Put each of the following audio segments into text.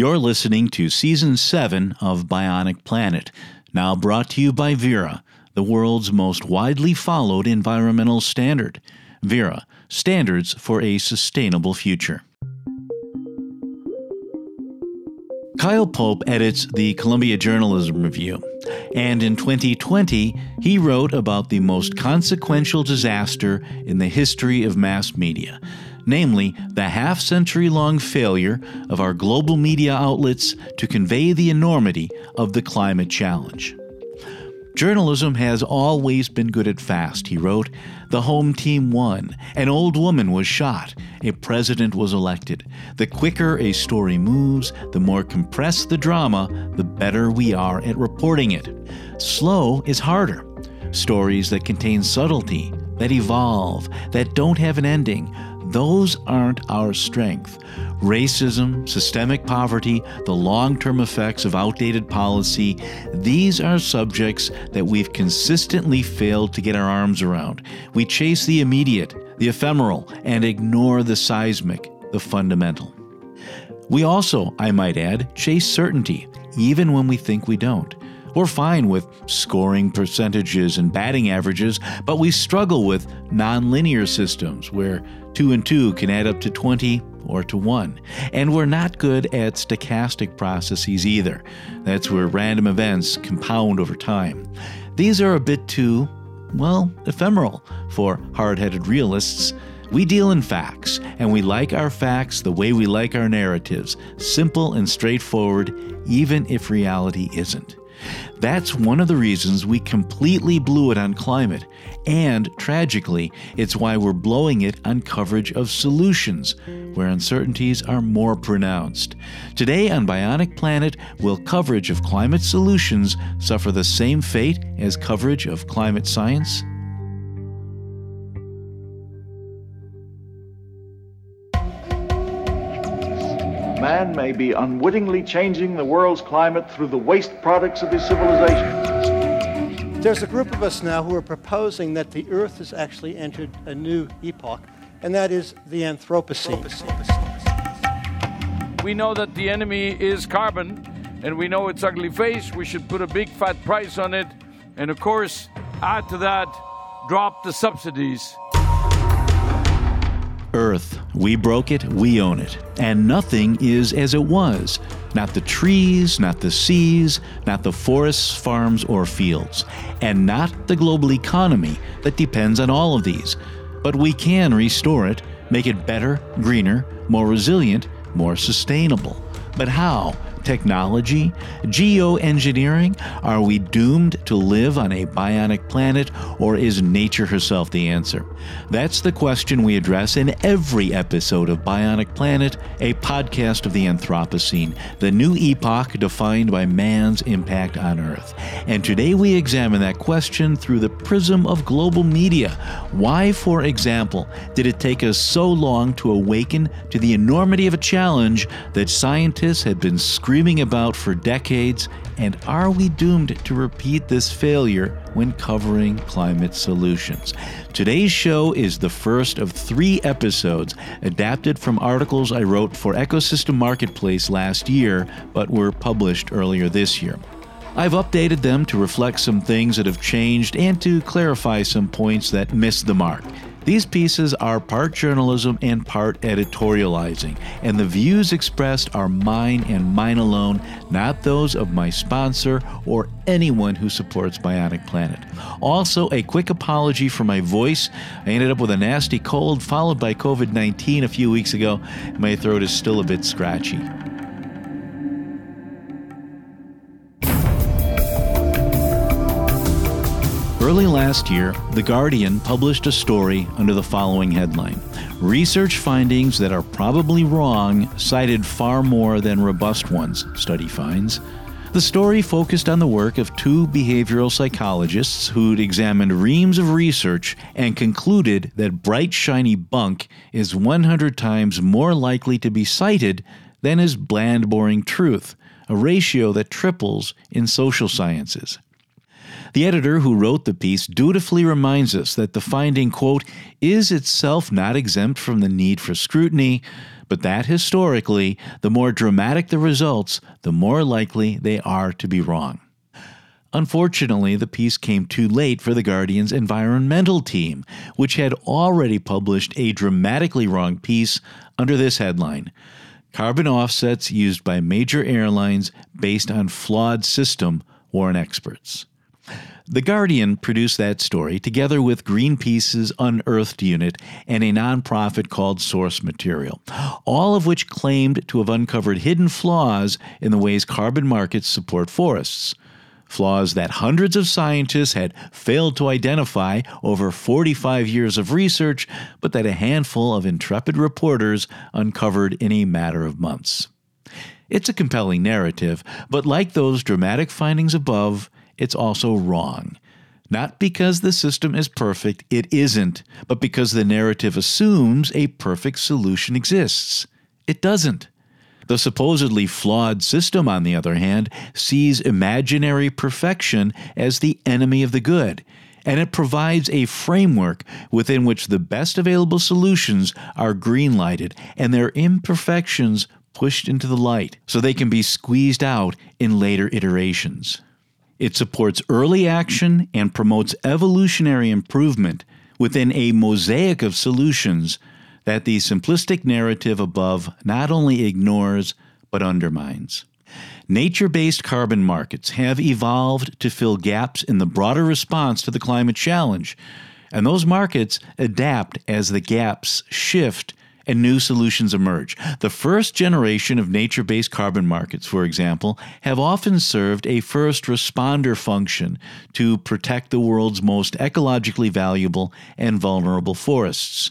You're listening to Season 7 of Bionic Planet, now brought to you by Verra, the world's most widely followed environmental standard. Verra, standards for a sustainable future. Kyle Pope edits the Columbia Journalism Review, and in 2020, he wrote about the most consequential disaster in the history of mass media namely, the half century long failure of our global media outlets to convey the enormity of the climate challenge. Journalism has always been good at fast, he wrote. The home team won. An old woman was shot. A president was elected. The quicker a story moves, the more compressed the drama, the better we are at reporting it. Slow is harder. Stories that contain subtlety, that evolve, that don't have an ending, those aren't our strength. Racism, systemic poverty, the long term effects of outdated policy, these are subjects that we've consistently failed to get our arms around. We chase the immediate, the ephemeral, and ignore the seismic, the fundamental. We also, I might add, chase certainty, even when we think we don't. We're fine with scoring percentages and batting averages, but we struggle with nonlinear systems where 2 and 2 can add up to 20 or to 1. And we're not good at stochastic processes either. That's where random events compound over time. These are a bit too, well, ephemeral for hard headed realists. We deal in facts, and we like our facts the way we like our narratives simple and straightforward, even if reality isn't. That's one of the reasons we completely blew it on climate. And tragically, it's why we're blowing it on coverage of solutions, where uncertainties are more pronounced. Today on Bionic Planet, will coverage of climate solutions suffer the same fate as coverage of climate science? man may be unwittingly changing the world's climate through the waste products of his civilization. There's a group of us now who are proposing that the Earth has actually entered a new epoch, and that is the Anthropocene. We know that the enemy is carbon, and we know its ugly face. We should put a big fat price on it, and of course, add to that, drop the subsidies. Earth. We broke it, we own it. And nothing is as it was. Not the trees, not the seas, not the forests, farms, or fields. And not the global economy that depends on all of these. But we can restore it, make it better, greener, more resilient, more sustainable. But how? Technology, geoengineering? Are we doomed to live on a bionic planet, or is nature herself the answer? That's the question we address in every episode of Bionic Planet, a podcast of the Anthropocene, the new epoch defined by man's impact on Earth. And today we examine that question through the prism of global media. Why, for example, did it take us so long to awaken to the enormity of a challenge that scientists had been screaming about for decades, and are we doomed to repeat this failure when covering climate solutions? Today's show is the first of three episodes adapted from articles I wrote for Ecosystem Marketplace last year, but were published earlier this year. I've updated them to reflect some things that have changed and to clarify some points that missed the mark. These pieces are part journalism and part editorializing, and the views expressed are mine and mine alone, not those of my sponsor or anyone who supports Bionic Planet. Also, a quick apology for my voice. I ended up with a nasty cold followed by COVID 19 a few weeks ago. My throat is still a bit scratchy. Early last year, The Guardian published a story under the following headline Research findings that are probably wrong cited far more than robust ones, study finds. The story focused on the work of two behavioral psychologists who'd examined reams of research and concluded that bright, shiny bunk is 100 times more likely to be cited than is bland, boring truth, a ratio that triples in social sciences. The editor who wrote the piece dutifully reminds us that the finding, quote, is itself not exempt from the need for scrutiny, but that historically, the more dramatic the results, the more likely they are to be wrong. Unfortunately, the piece came too late for The Guardian's environmental team, which had already published a dramatically wrong piece under this headline Carbon offsets used by major airlines based on flawed system, warn experts. The Guardian produced that story together with Greenpeace's Unearthed Unit and a nonprofit called Source Material, all of which claimed to have uncovered hidden flaws in the ways carbon markets support forests flaws that hundreds of scientists had failed to identify over 45 years of research, but that a handful of intrepid reporters uncovered in a matter of months. It's a compelling narrative, but like those dramatic findings above, it's also wrong. Not because the system is perfect, it isn't, but because the narrative assumes a perfect solution exists. It doesn't. The supposedly flawed system, on the other hand, sees imaginary perfection as the enemy of the good, and it provides a framework within which the best available solutions are greenlighted and their imperfections pushed into the light so they can be squeezed out in later iterations. It supports early action and promotes evolutionary improvement within a mosaic of solutions that the simplistic narrative above not only ignores but undermines. Nature based carbon markets have evolved to fill gaps in the broader response to the climate challenge, and those markets adapt as the gaps shift and new solutions emerge. The first generation of nature based carbon markets, for example, have often served a first responder function to protect the world's most ecologically valuable and vulnerable forests.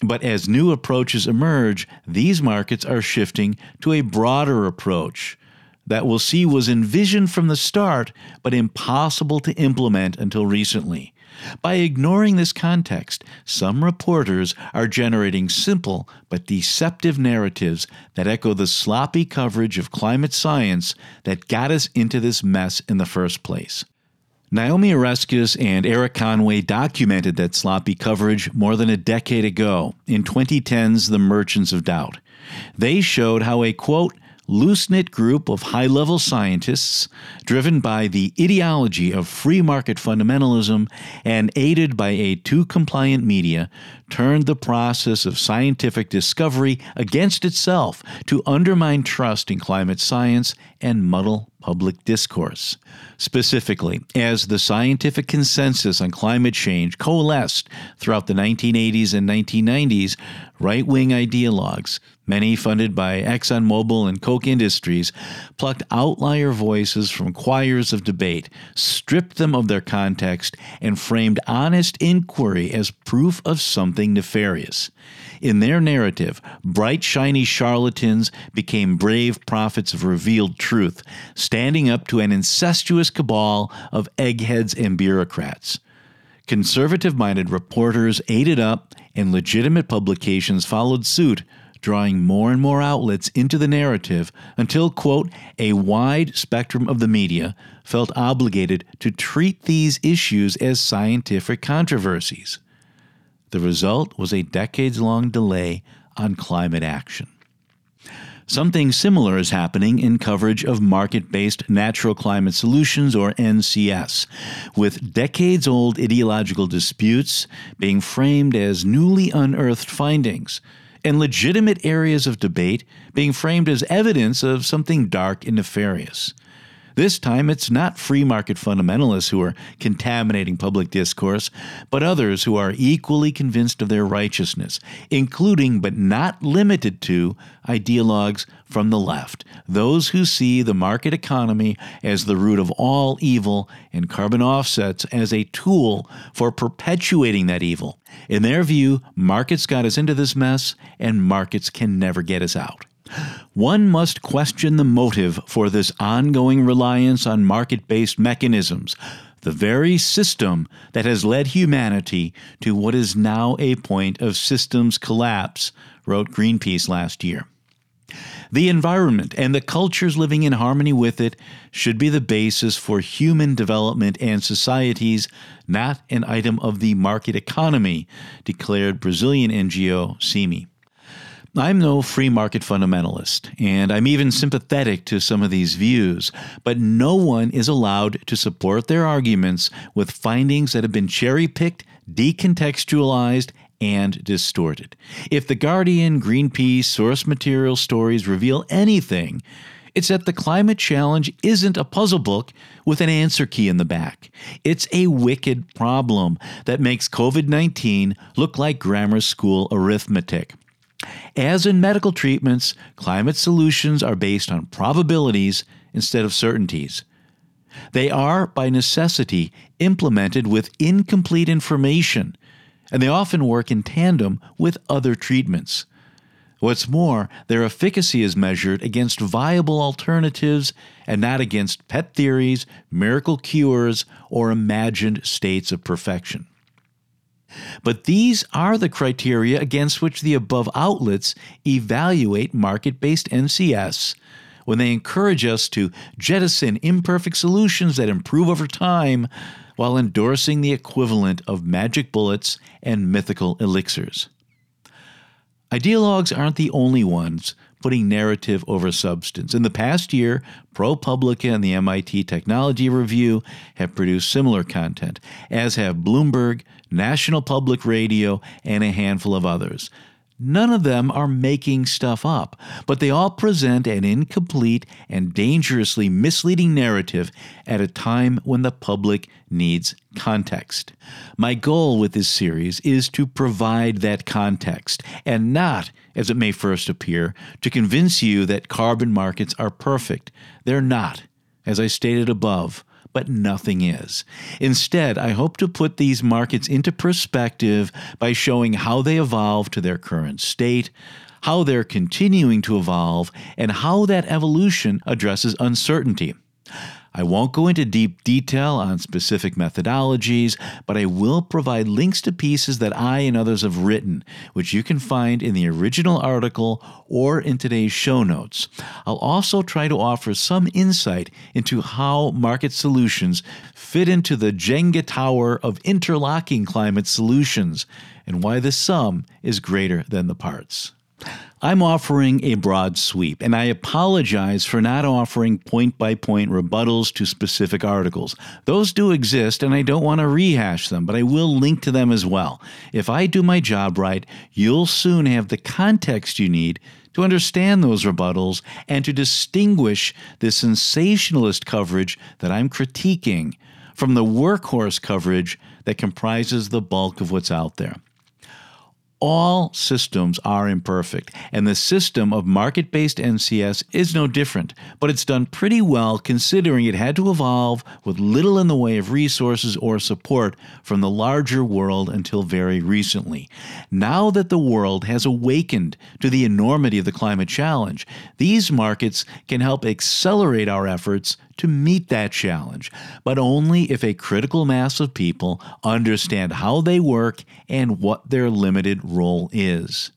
But as new approaches emerge, these markets are shifting to a broader approach that we'll see was envisioned from the start but impossible to implement until recently. By ignoring this context, some reporters are generating simple but deceptive narratives that echo the sloppy coverage of climate science that got us into this mess in the first place. Naomi Oreskes and Erik Conway documented that sloppy coverage more than a decade ago in 2010's The Merchants of Doubt. They showed how a quote, loose knit group of high level scientists, driven by the ideology of free market fundamentalism and aided by a too compliant media, turned the process of scientific discovery against itself to undermine trust in climate science and muddle public discourse. Specifically, as the scientific consensus on climate change coalesced throughout the 1980s and 1990s, right wing ideologues, many funded by ExxonMobil and Koch Industries, plucked outlier voices from choirs of debate, stripped them of their context, and framed honest inquiry as proof of something nefarious. In their narrative, bright, shiny charlatans became brave prophets of revealed truth, standing up to an incestuous cabal of eggheads and bureaucrats. Conservative minded reporters ate it up, and legitimate publications followed suit, drawing more and more outlets into the narrative until, quote, a wide spectrum of the media felt obligated to treat these issues as scientific controversies. The result was a decades long delay on climate action. Something similar is happening in coverage of market based natural climate solutions, or NCS, with decades old ideological disputes being framed as newly unearthed findings, and legitimate areas of debate being framed as evidence of something dark and nefarious. This time, it's not free market fundamentalists who are contaminating public discourse, but others who are equally convinced of their righteousness, including but not limited to ideologues from the left, those who see the market economy as the root of all evil and carbon offsets as a tool for perpetuating that evil. In their view, markets got us into this mess, and markets can never get us out. One must question the motive for this ongoing reliance on market based mechanisms, the very system that has led humanity to what is now a point of systems collapse, wrote Greenpeace last year. The environment and the cultures living in harmony with it should be the basis for human development and societies, not an item of the market economy, declared Brazilian NGO CIMI. I'm no free market fundamentalist, and I'm even sympathetic to some of these views, but no one is allowed to support their arguments with findings that have been cherry picked, decontextualized, and distorted. If The Guardian, Greenpeace, source material stories reveal anything, it's that the climate challenge isn't a puzzle book with an answer key in the back. It's a wicked problem that makes COVID 19 look like grammar school arithmetic. As in medical treatments, climate solutions are based on probabilities instead of certainties. They are, by necessity, implemented with incomplete information, and they often work in tandem with other treatments. What's more, their efficacy is measured against viable alternatives and not against pet theories, miracle cures, or imagined states of perfection. But these are the criteria against which the above outlets evaluate market based NCS when they encourage us to jettison imperfect solutions that improve over time while endorsing the equivalent of magic bullets and mythical elixirs. Ideologues aren't the only ones putting narrative over substance. In the past year, ProPublica and the MIT Technology Review have produced similar content, as have Bloomberg, National Public Radio, and a handful of others. None of them are making stuff up, but they all present an incomplete and dangerously misleading narrative at a time when the public needs context. My goal with this series is to provide that context and not, as it may first appear, to convince you that carbon markets are perfect. They're not, as I stated above but nothing is. Instead, I hope to put these markets into perspective by showing how they evolved to their current state, how they're continuing to evolve, and how that evolution addresses uncertainty. I won't go into deep detail on specific methodologies, but I will provide links to pieces that I and others have written, which you can find in the original article or in today's show notes. I'll also try to offer some insight into how market solutions fit into the Jenga tower of interlocking climate solutions and why the sum is greater than the parts. I'm offering a broad sweep, and I apologize for not offering point by point rebuttals to specific articles. Those do exist, and I don't want to rehash them, but I will link to them as well. If I do my job right, you'll soon have the context you need to understand those rebuttals and to distinguish the sensationalist coverage that I'm critiquing from the workhorse coverage that comprises the bulk of what's out there. All systems are imperfect, and the system of market based NCS is no different, but it's done pretty well considering it had to evolve with little in the way of resources or support from the larger world until very recently. Now that the world has awakened to the enormity of the climate challenge, these markets can help accelerate our efforts to meet that challenge, but only if a critical mass of people understand how they work and what their limited role is.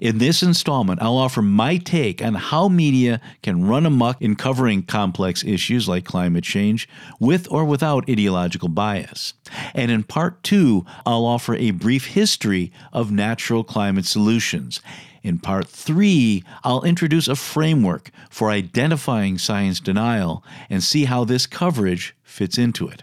In this installment, I'll offer my take on how media can run amuck in covering complex issues like climate change with or without ideological bias. And in part two, I'll offer a brief history of natural climate solutions in part three, I'll introduce a framework for identifying science denial and see how this coverage fits into it.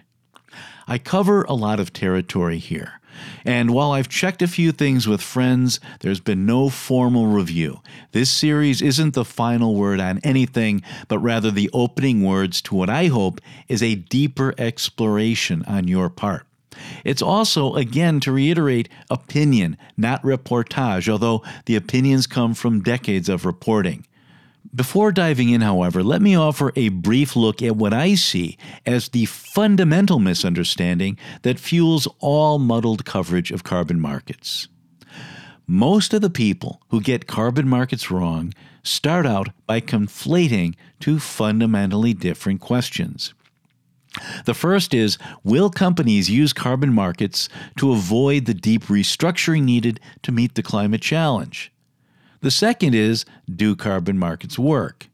I cover a lot of territory here. And while I've checked a few things with friends, there's been no formal review. This series isn't the final word on anything, but rather the opening words to what I hope is a deeper exploration on your part. It's also, again, to reiterate, opinion, not reportage, although the opinions come from decades of reporting. Before diving in, however, let me offer a brief look at what I see as the fundamental misunderstanding that fuels all muddled coverage of carbon markets. Most of the people who get carbon markets wrong start out by conflating two fundamentally different questions. The first is Will companies use carbon markets to avoid the deep restructuring needed to meet the climate challenge? The second is do carbon markets work?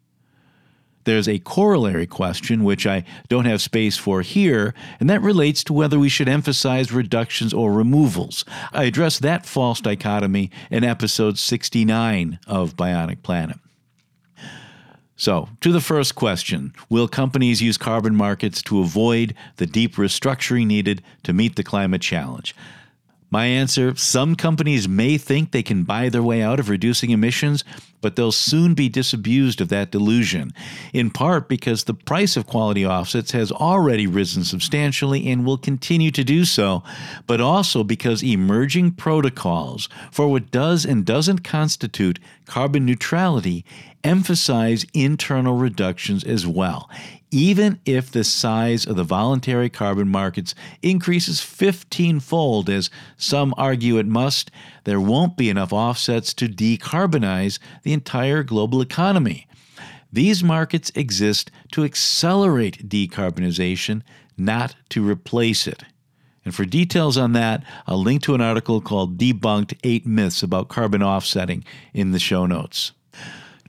There's a corollary question, which I don't have space for here, and that relates to whether we should emphasize reductions or removals. I address that false dichotomy in episode 69 of Bionic Planet. So, to the first question Will companies use carbon markets to avoid the deep restructuring needed to meet the climate challenge? My answer some companies may think they can buy their way out of reducing emissions, but they'll soon be disabused of that delusion, in part because the price of quality offsets has already risen substantially and will continue to do so, but also because emerging protocols for what does and doesn't constitute carbon neutrality emphasize internal reductions as well, even if the size of the voluntary carbon markets increases 15 fold, as some argue it must, there won't be enough offsets to decarbonize the entire global economy. These markets exist to accelerate decarbonization, not to replace it. And for details on that, I'll link to an article called Debunked Eight Myths About Carbon Offsetting in the show notes.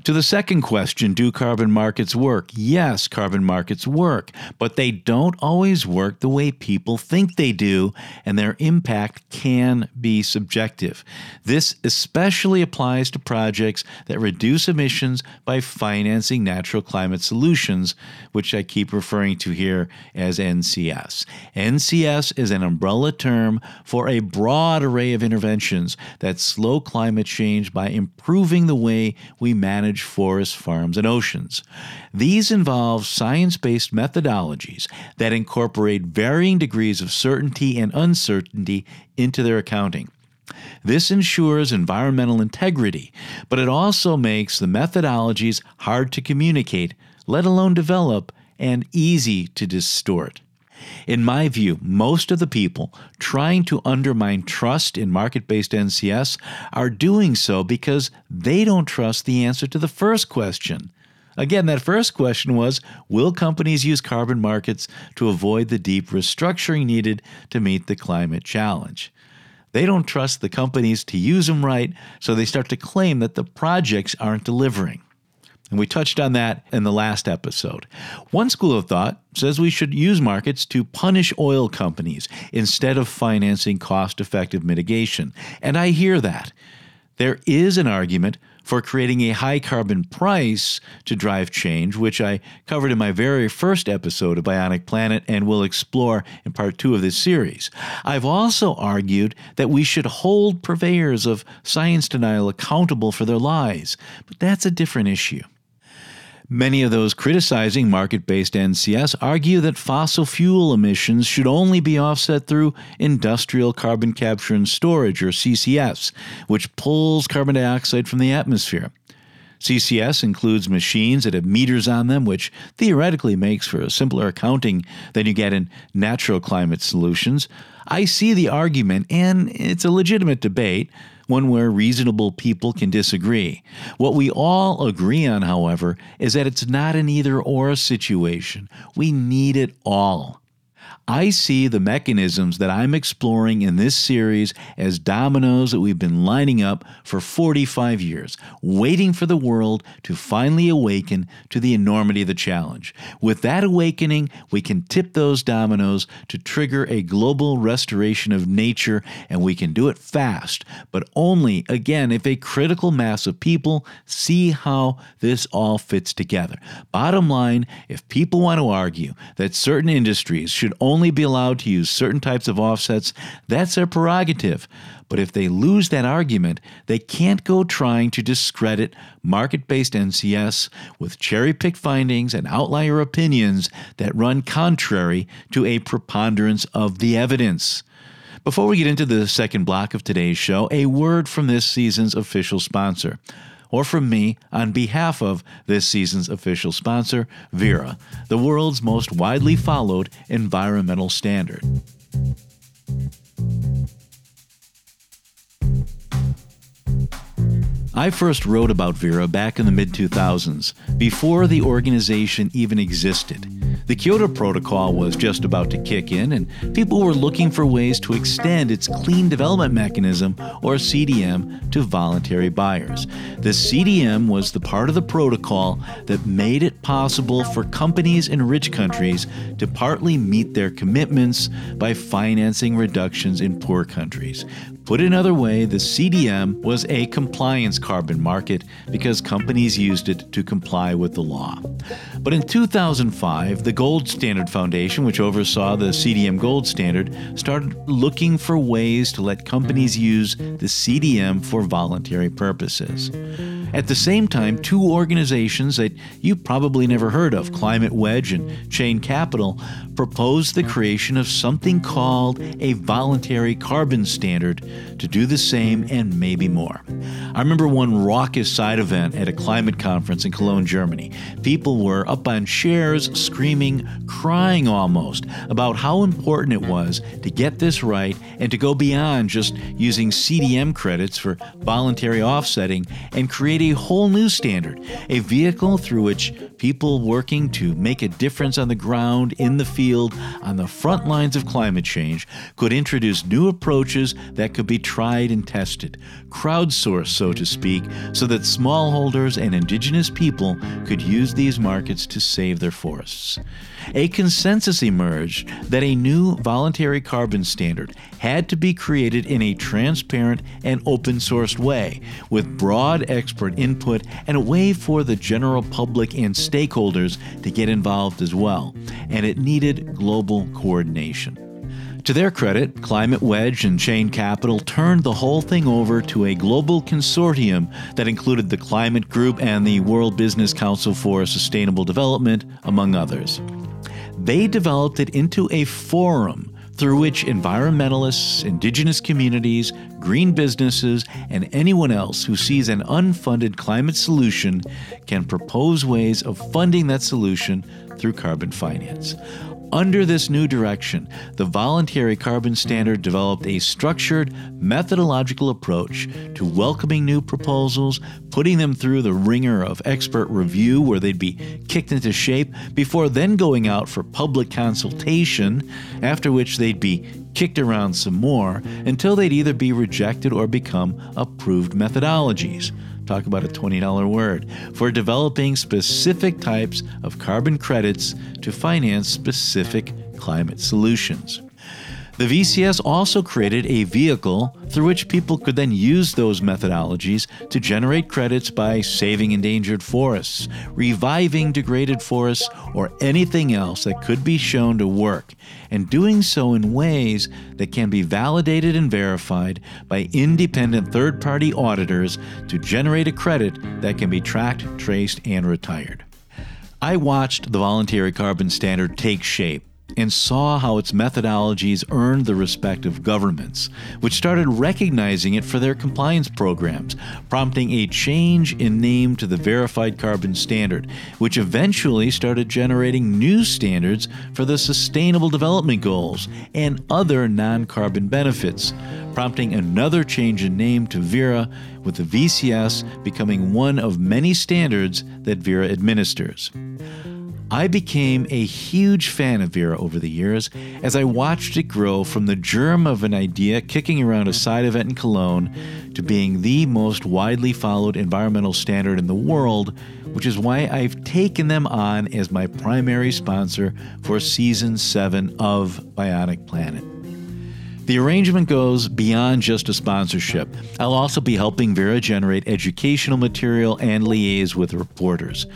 To the second question, do carbon markets work? Yes, carbon markets work, but they don't always work the way people think they do, and their impact can be subjective. This especially applies to projects that reduce emissions by financing natural climate solutions, which I keep referring to here as NCS. NCS is an umbrella term for a broad array of interventions that slow climate change by improving the way we manage manage forests, farms, and oceans. These involve science based methodologies that incorporate varying degrees of certainty and uncertainty into their accounting. This ensures environmental integrity, but it also makes the methodologies hard to communicate, let alone develop, and easy to distort. In my view, most of the people trying to undermine trust in market based NCS are doing so because they don't trust the answer to the first question. Again, that first question was Will companies use carbon markets to avoid the deep restructuring needed to meet the climate challenge? They don't trust the companies to use them right, so they start to claim that the projects aren't delivering. And we touched on that in the last episode. One school of thought says we should use markets to punish oil companies instead of financing cost effective mitigation. And I hear that. There is an argument for creating a high carbon price to drive change, which I covered in my very first episode of Bionic Planet and will explore in part two of this series. I've also argued that we should hold purveyors of science denial accountable for their lies, but that's a different issue. Many of those criticizing market based NCS argue that fossil fuel emissions should only be offset through industrial carbon capture and storage, or CCS, which pulls carbon dioxide from the atmosphere. CCS includes machines that have meters on them, which theoretically makes for a simpler accounting than you get in natural climate solutions. I see the argument, and it's a legitimate debate, one where reasonable people can disagree. What we all agree on, however, is that it's not an either or situation. We need it all. I see the mechanisms that I'm exploring in this series as dominoes that we've been lining up for 45 years, waiting for the world to finally awaken to the enormity of the challenge. With that awakening, we can tip those dominoes to trigger a global restoration of nature, and we can do it fast, but only, again, if a critical mass of people see how this all fits together. Bottom line, if people want to argue that certain industries should only only be allowed to use certain types of offsets, that's their prerogative. But if they lose that argument, they can't go trying to discredit market based NCS with cherry picked findings and outlier opinions that run contrary to a preponderance of the evidence. Before we get into the second block of today's show, a word from this season's official sponsor or from me on behalf of this season's official sponsor, Verra, the world's most widely followed environmental standard. I first wrote about Verra back in the mid 2000s, before the organization even existed. The Kyoto Protocol was just about to kick in, and people were looking for ways to extend its Clean Development Mechanism, or CDM, to voluntary buyers. The CDM was the part of the protocol that made it possible for companies in rich countries to partly meet their commitments by financing reductions in poor countries. Put another way, the CDM was a compliance carbon market because companies used it to comply with the law. But in 2005, the Gold Standard Foundation, which oversaw the CDM Gold Standard, started looking for ways to let companies use the CDM for voluntary purposes. At the same time, two organizations that you probably never heard of, Climate Wedge and Cheyne Capital, proposed the creation of something called a voluntary carbon standard to do the same and maybe more. I remember one raucous side event at a climate conference in Cologne, Germany. People were up on chairs, screaming, crying almost, about how important it was to get this right and to go beyond just using CDM credits for voluntary offsetting and create a whole new standard, a vehicle through which people working to make a difference on the ground, in the field, on the front lines of climate change could introduce new approaches that could be tried and tested, crowdsourced, so to speak, so that smallholders and indigenous people could use these markets to save their forests. A consensus emerged that a new voluntary carbon standard had to be created in a transparent and open sourced way, with broad expert input and a way for the general public and stakeholders to get involved as well. And it needed global coordination. To their credit, Climate Wedge and Cheyne Capital turned the whole thing over to a global consortium that included the Climate Group and the World Business Council for Sustainable Development, among others. They developed it into a forum through which environmentalists, indigenous communities, green businesses, and anyone else who sees an unfunded climate solution can propose ways of funding that solution through carbon finance. Under this new direction, the Voluntary Carbon Standard developed a structured, methodological approach to welcoming new proposals, putting them through the ringer of expert review where they'd be kicked into shape before then going out for public consultation, after which they'd be kicked around some more until they'd either be rejected or become approved methodologies talk about a $20 word, for developing specific types of carbon credits to finance specific climate solutions. The VCS also created a vehicle through which people could then use those methodologies to generate credits by saving endangered forests, reviving degraded forests, or anything else that could be shown to work, and doing so in ways that can be validated and verified by independent third party auditors to generate a credit that can be tracked, traced, and retired. I watched the voluntary carbon standard take shape and saw how its methodologies earned the respect of governments, which started recognizing it for their compliance programs, prompting a change in name to the Verified Carbon Standard, which eventually started generating new standards for the Sustainable Development Goals and other non carbon benefits, prompting another change in name to Verra, with the VCS becoming one of many standards that Verra administers. I became a huge fan of Verra over the years as I watched it grow from the germ of an idea kicking around a side event in Cologne to being the most widely followed environmental standard in the world, which is why I've taken them on as my primary sponsor for season 7 of Bionic Planet. The arrangement goes beyond just a sponsorship. I'll also be helping Verra generate educational material and liaise with reporters.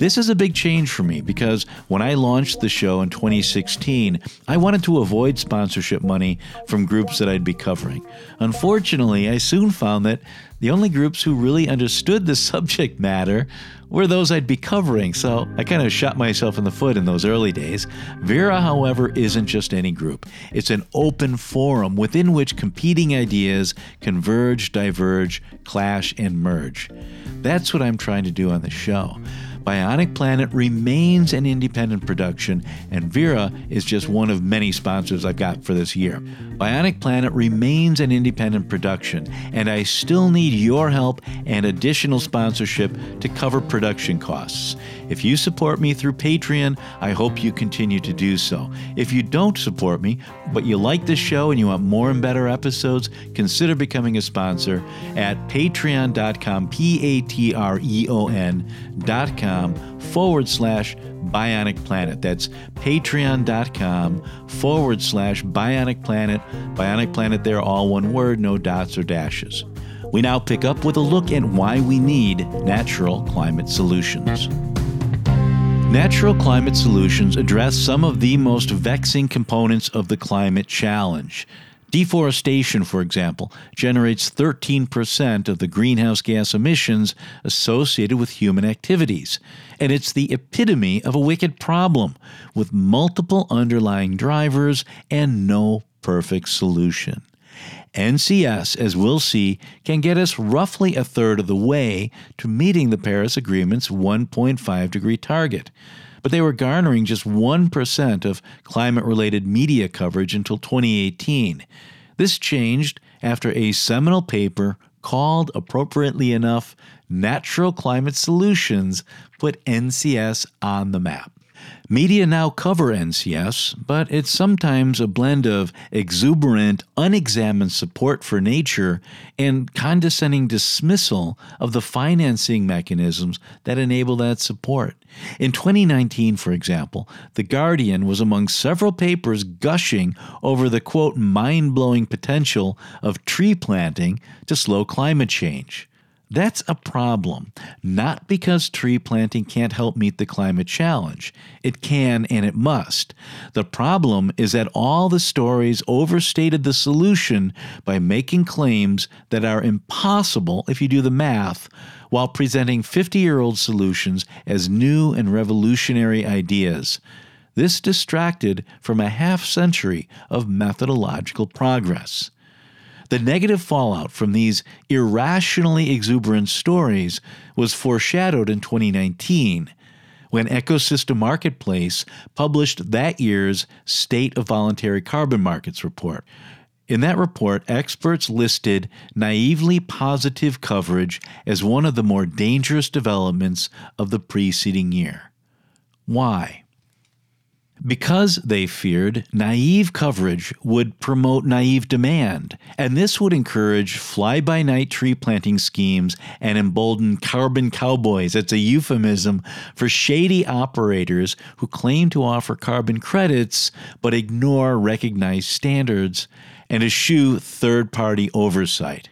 This is a big change for me because when I launched the show in 2016, I wanted to avoid sponsorship money from groups that I'd be covering. Unfortunately, I soon found that the only groups who really understood the subject matter were those I'd be covering, so I kind of shot myself in the foot in those early days. Verra, however, isn't just any group. It's an open forum within which competing ideas converge, diverge, clash, and merge. That's what I'm trying to do on the show. Bionic Planet remains an independent production, and Verra is just one of many sponsors I've got for this year. Bionic Planet remains an independent production, and I still need your help and additional sponsorship to cover production costs. If you support me through Patreon, I hope you continue to do so. If you don't support me, but you like the show and you want more and better episodes, consider becoming a sponsor at patreon.com, P A T R E O N.com forward slash Bionic Planet. That's patreon.com forward slash Bionic Planet. Bionic Planet there, all one word, no dots or dashes. We now pick up with a look at why we need natural climate solutions. Natural climate solutions address some of the most vexing components of the climate challenge. Deforestation, for example, generates 13% of the greenhouse gas emissions associated with human activities. And it's the epitome of a wicked problem, with multiple underlying drivers and no perfect solution. NCS, as we'll see, can get us roughly a third of the way to meeting the Paris Agreement's 1.5 degree target. But they were garnering just 1% of climate related media coverage until 2018. This changed after a seminal paper called, appropriately enough, Natural Climate Solutions put NCS on the map. Media now cover NCS, but it's sometimes a blend of exuberant, unexamined support for nature and condescending dismissal of the financing mechanisms that enable that support. In 2019, for example, The Guardian was among several papers gushing over the quote mind blowing potential of tree planting to slow climate change. That's a problem, not because tree planting can't help meet the climate challenge. It can and it must. The problem is that all the stories overstated the solution by making claims that are impossible if you do the math, while presenting 50 year old solutions as new and revolutionary ideas. This distracted from a half century of methodological progress. The negative fallout from these irrationally exuberant stories was foreshadowed in 2019 when Ecosystem Marketplace published that year's State of Voluntary Carbon Markets report. In that report, experts listed naively positive coverage as one of the more dangerous developments of the preceding year. Why? Because they feared naive coverage would promote naive demand, and this would encourage fly by night tree planting schemes and embolden carbon cowboys. It's a euphemism for shady operators who claim to offer carbon credits but ignore recognized standards and eschew third party oversight.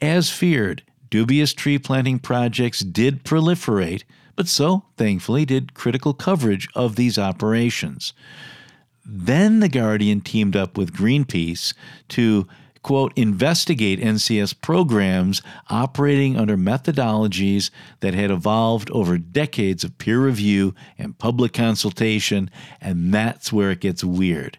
As feared, dubious tree planting projects did proliferate but so, thankfully, did critical coverage of these operations. Then The Guardian teamed up with Greenpeace to quote, investigate NCS programs operating under methodologies that had evolved over decades of peer review and public consultation, and that's where it gets weird.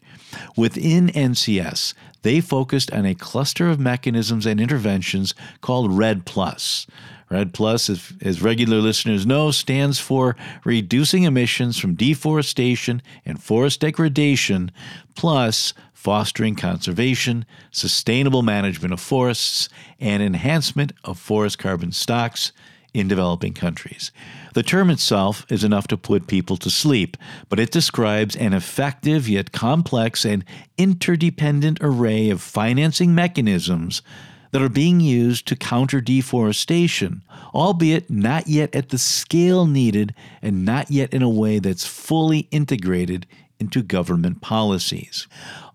Within NCS, they focused on a cluster of mechanisms and interventions called REDD Plus. REDD Plus, as, as regular listeners know, stands for reducing emissions from deforestation and forest degradation, plus fostering conservation, sustainable management of forests, and enhancement of forest carbon stocks in developing countries. The term itself is enough to put people to sleep, but it describes an effective yet complex and interdependent array of financing mechanisms that are being used to counter deforestation, albeit not yet at the scale needed and not yet in a way that's fully integrated into government policies.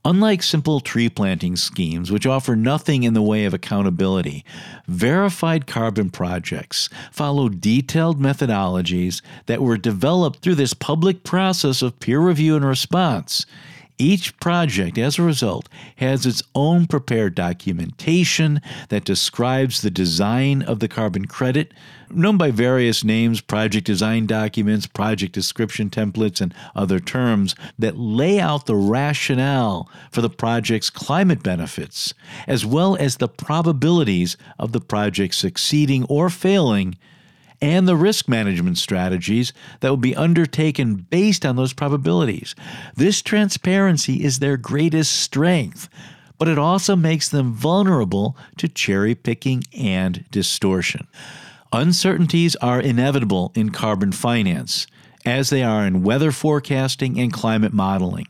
Unlike simple tree planting schemes, which offer nothing in the way of accountability, verified carbon projects follow detailed methodologies that were developed through this public process of peer review and response each project, as a result, has its own prepared documentation that describes the design of the carbon credit, known by various names project design documents, project description templates, and other terms that lay out the rationale for the project's climate benefits, as well as the probabilities of the project succeeding or failing and the risk management strategies that will be undertaken based on those probabilities. This transparency is their greatest strength, but it also makes them vulnerable to cherry picking and distortion. Uncertainties are inevitable in carbon finance, as they are in weather forecasting and climate modeling.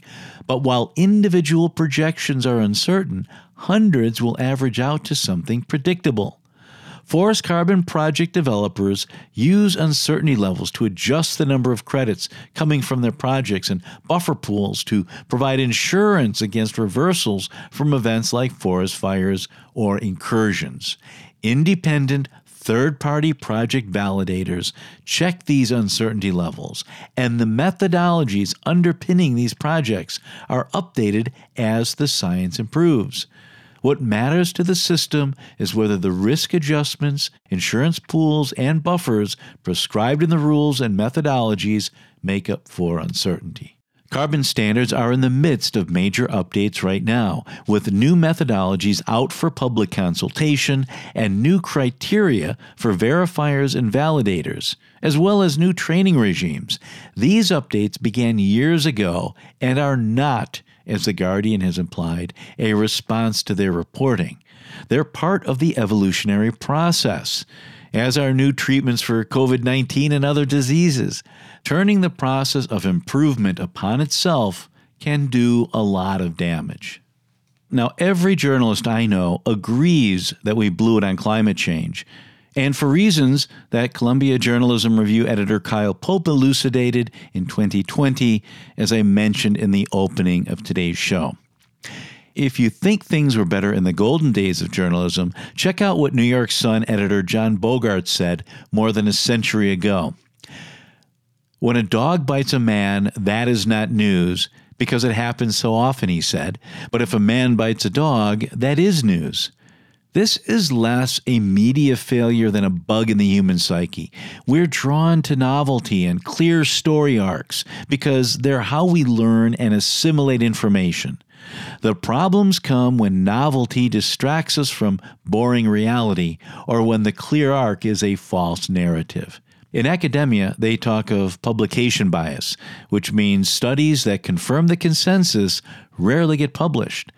But while individual projections are uncertain, hundreds will average out to something predictable. Forest Carbon project developers use uncertainty levels to adjust the number of credits coming from their projects and buffer pools to provide insurance against reversals from events like forest fires or incursions. Independent third party project validators check these uncertainty levels, and the methodologies underpinning these projects are updated as the science improves. What matters to the system is whether the risk adjustments, insurance pools, and buffers prescribed in the rules and methodologies make up for uncertainty. Carbon standards are in the midst of major updates right now, with new methodologies out for public consultation and new criteria for verifiers and validators, as well as new training regimes. These updates began years ago and are not as The Guardian has implied, a response to their reporting. They're part of the evolutionary process, as are new treatments for COVID 19 and other diseases. Turning the process of improvement upon itself can do a lot of damage. Now, every journalist I know agrees that we blew it on climate change and for reasons that Columbia Journalism Review editor Kyle Pope elucidated in 2020, as I mentioned in the opening of today's show. If you think things were better in the golden days of journalism, check out what New York Sun editor John Bogart said more than a century ago. When a dog bites a man, that is not news because it happens so often, he said. But if a man bites a dog, that is news. This is less a media failure than a bug in the human psyche. We're drawn to novelty and clear story arcs because they're how we learn and assimilate information. The problems come when novelty distracts us from boring reality or when the clear arc is a false narrative. In academia, they talk of publication bias, which means studies that confirm the consensus rarely get published.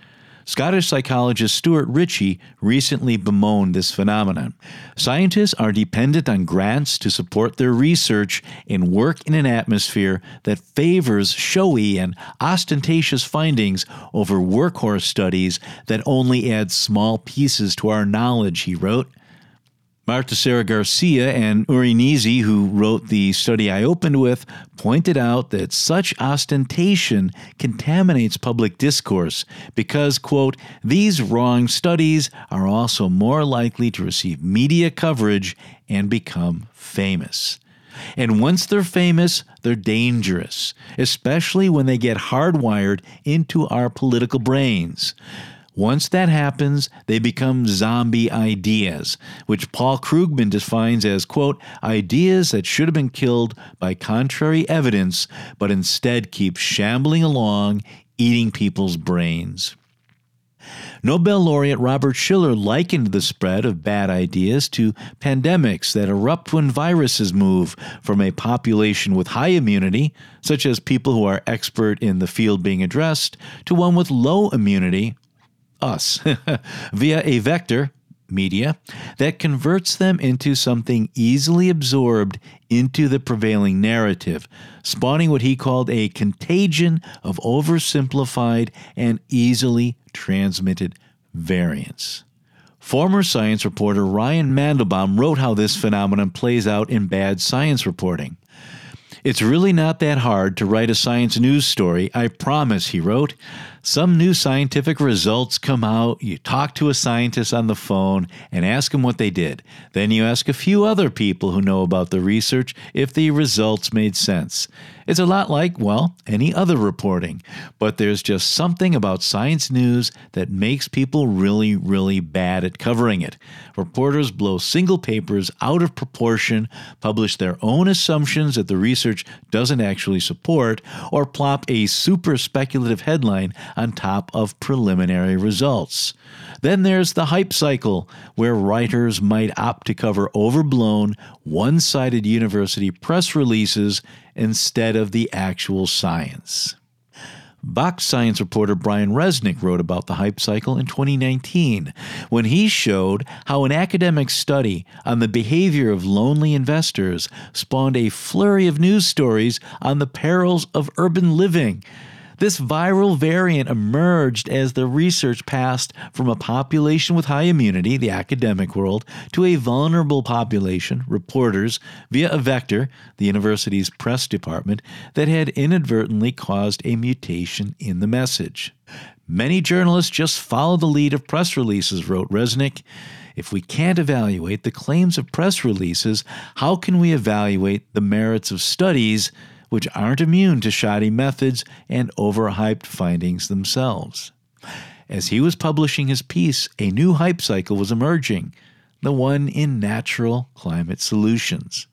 Scottish psychologist Stuart Ritchie recently bemoaned this phenomenon. Scientists are dependent on grants to support their research and work in an atmosphere that favors showy and ostentatious findings over workhorse studies that only add small pieces to our knowledge, he wrote. Marta Serra-Garcia and Uri Gneezy, who wrote the study I opened with, pointed out that such ostentation contaminates public discourse because, quote, these wrong studies are also more likely to receive media coverage and become famous. And once they're famous, they're dangerous, especially when they get hardwired into our political brains. Once that happens, they become zombie ideas, which Paul Krugman defines as, quote, ideas that should have been killed by contrary evidence, but instead keep shambling along, eating people's brains. Nobel laureate Robert Shiller likened the spread of bad ideas to pandemics that erupt when viruses move from a population with high immunity, such as people who are expert in the field being addressed, to one with low immunity, us via a vector, media, that converts them into something easily absorbed into the prevailing narrative, spawning what he called a contagion of oversimplified and easily transmitted variants. Former science reporter Ryan Mandelbaum wrote how this phenomenon plays out in bad science reporting. It's really not that hard to write a science news story, I promise, he wrote. Some new scientific results come out, you talk to a scientist on the phone and ask them what they did. Then you ask a few other people who know about the research if the results made sense. It's a lot like, well, any other reporting, but there's just something about science news that makes people really, really bad at covering it. Reporters blow single papers out of proportion, publish their own assumptions that the research doesn't actually support, or plop a super speculative headline on top of preliminary results. Then there's the hype cycle, where writers might opt to cover overblown, one sided university press releases instead of the actual science. Vox science reporter Brian Resnick wrote about the hype cycle in 2019 when he showed how an academic study on the behavior of lonely investors spawned a flurry of news stories on the perils of urban living. This viral variant emerged as the research passed from a population with high immunity, the academic world, to a vulnerable population, reporters, via a vector, the university's press department, that had inadvertently caused a mutation in the message. Many journalists just follow the lead of press releases, wrote Resnick. If we can't evaluate the claims of press releases, how can we evaluate the merits of studies? Which aren't immune to shoddy methods and overhyped findings themselves. As he was publishing his piece, a new hype cycle was emerging, the one in natural climate solutions.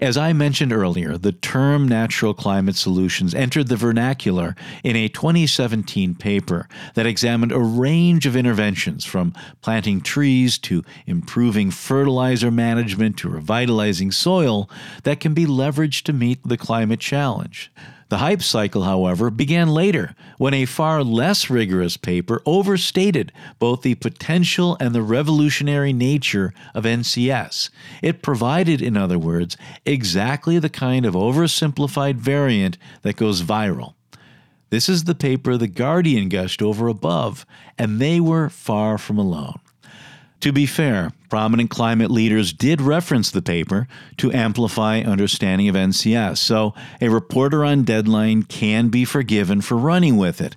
As I mentioned earlier, the term natural climate solutions entered the vernacular in a 2017 paper that examined a range of interventions from planting trees to improving fertilizer management to revitalizing soil that can be leveraged to meet the climate challenge. The hype cycle, however, began later when a far less rigorous paper overstated both the potential and the revolutionary nature of NCS. It provided, in other words, exactly the kind of oversimplified variant that goes viral. This is the paper The Guardian gushed over above, and they were far from alone. To be fair, prominent climate leaders did reference the paper to amplify understanding of NCS, so a reporter on Deadline can be forgiven for running with it.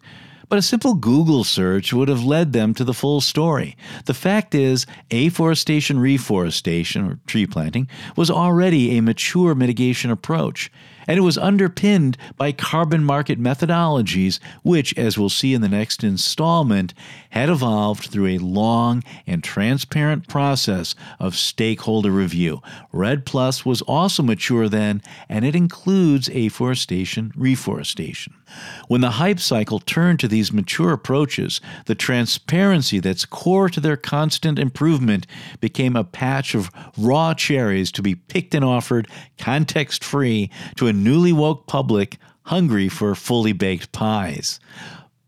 But a simple Google search would have led them to the full story. The fact is, afforestation reforestation, or tree planting, was already a mature mitigation approach and it was underpinned by carbon market methodologies, which, as we'll see in the next installment, had evolved through a long and transparent process of stakeholder review. REDD Plus was also mature then, and it includes afforestation reforestation. When the hype cycle turned to these mature approaches, the transparency that's core to their constant improvement became a patch of raw cherries to be picked and offered context free to a newly woke public hungry for fully baked pies.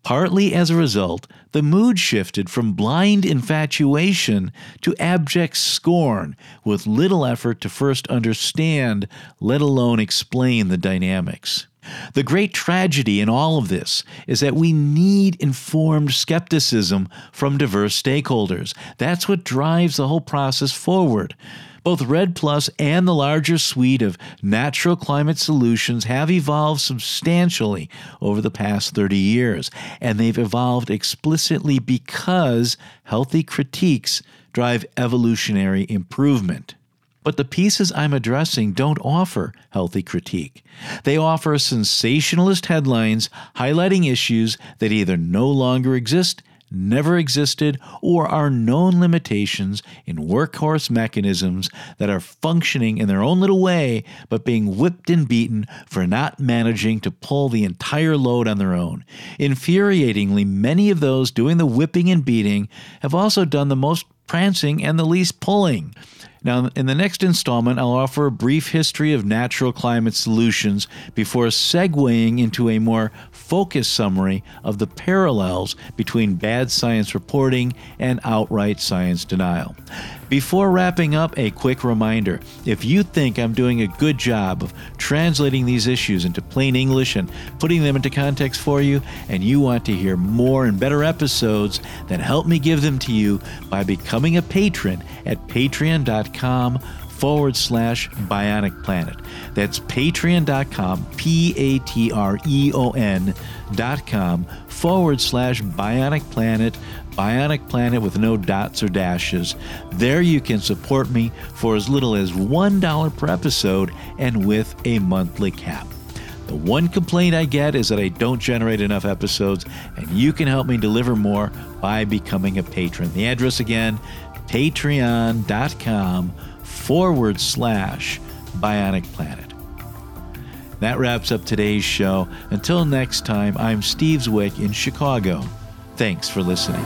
Partly as a result, the mood shifted from blind infatuation to abject scorn, with little effort to first understand, let alone explain the dynamics. The great tragedy in all of this is that we need informed skepticism from diverse stakeholders. That's what drives the whole process forward. Both REDD Plus and the larger suite of natural climate solutions have evolved substantially over the past 30 years, and they've evolved explicitly because healthy critiques drive evolutionary improvement. But the pieces I'm addressing don't offer healthy critique. They offer sensationalist headlines highlighting issues that either no longer exist never existed or are known limitations in workhorse mechanisms that are functioning in their own little way but being whipped and beaten for not managing to pull the entire load on their own. Infuriatingly, many of those doing the whipping and beating have also done the most prancing and the least pulling. Now, in the next installment, I'll offer a brief history of natural climate solutions before segueing into a more focused summary of the parallels between bad science reporting and outright science denial. Before wrapping up, a quick reminder if you think I'm doing a good job of translating these issues into plain English and putting them into context for you, and you want to hear more and better episodes, then help me give them to you by becoming a patron at patreon.com forward slash bionic planet. That's patreon.com, P A T R E O N dot com forward slash bionic planet, bionic planet with no dots or dashes. There you can support me for as little as $1 per episode and with a monthly cap. The one complaint I get is that I don't generate enough episodes, and you can help me deliver more by becoming a patron. The address again, patreon.com forward slash bionic planet. That wraps up today's show. Until next time, I'm Steve Zwick in Chicago. Thanks for listening.